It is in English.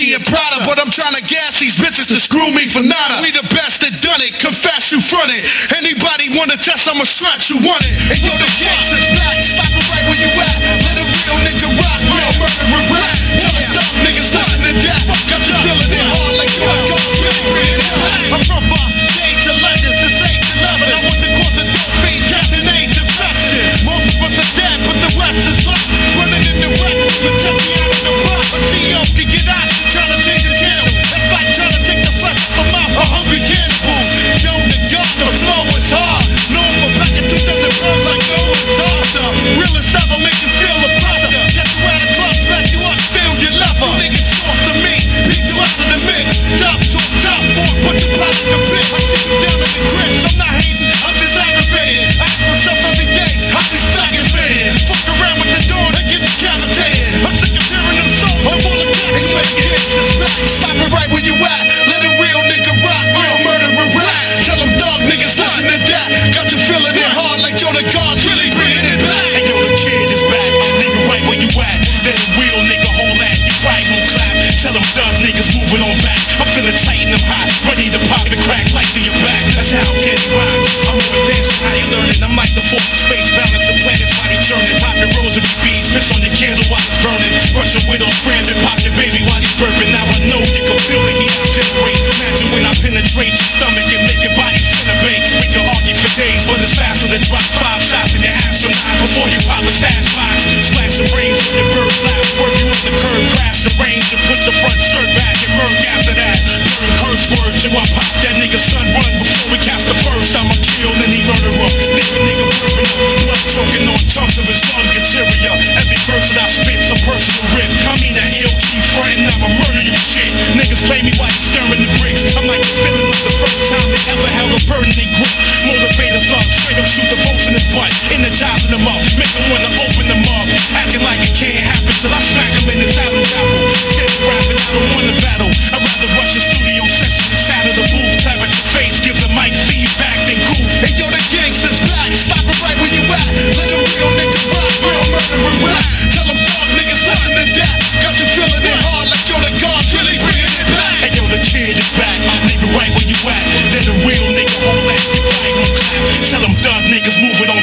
Gucci and Prada, but I'm trying to gas these bitches to screw me for nada. We the best that done it, confess you front it. Anybody wanna test, I'ma stretch, you want it. And yo, the gangsters back. child gets rhymes. I'm more advanced than how they learning. I'm like the fourth space, balancing planets while they turning. Popping rosary beads, piss on your candle while it's burning. Russian widows, branding, popping baby while he's burping. Now I know you can feel the heat I generate. Imagine when I penetrate your stomach and make your body centipede. We can argue for days, but it's faster to drop five shots in your astronaut before you pop a stash box. Splash the brains on your bird's laps, work you up the curb, crash the range, and put the front skirt back and murk after that. Burn curse words, you want pop even wanna open them up. Acting like it can't happen till I smack him in his Adam's apple. Dead rapping, I don't wanna battle. I'd rather rush a studio session and shatter the booth. Clap your face, give the mic feedback, then goof. Hey yo, the gangsta's back. Stop it right where you at. Let them real nigga rock, real murder and rap. Tell them fuck niggas, listen to that. Got you feeling it hard like yo, the God's really bringing it back. Hey yo, the kid is back. Leave it right where you at. Let a real nigga hold that. Tell them thug niggas move it on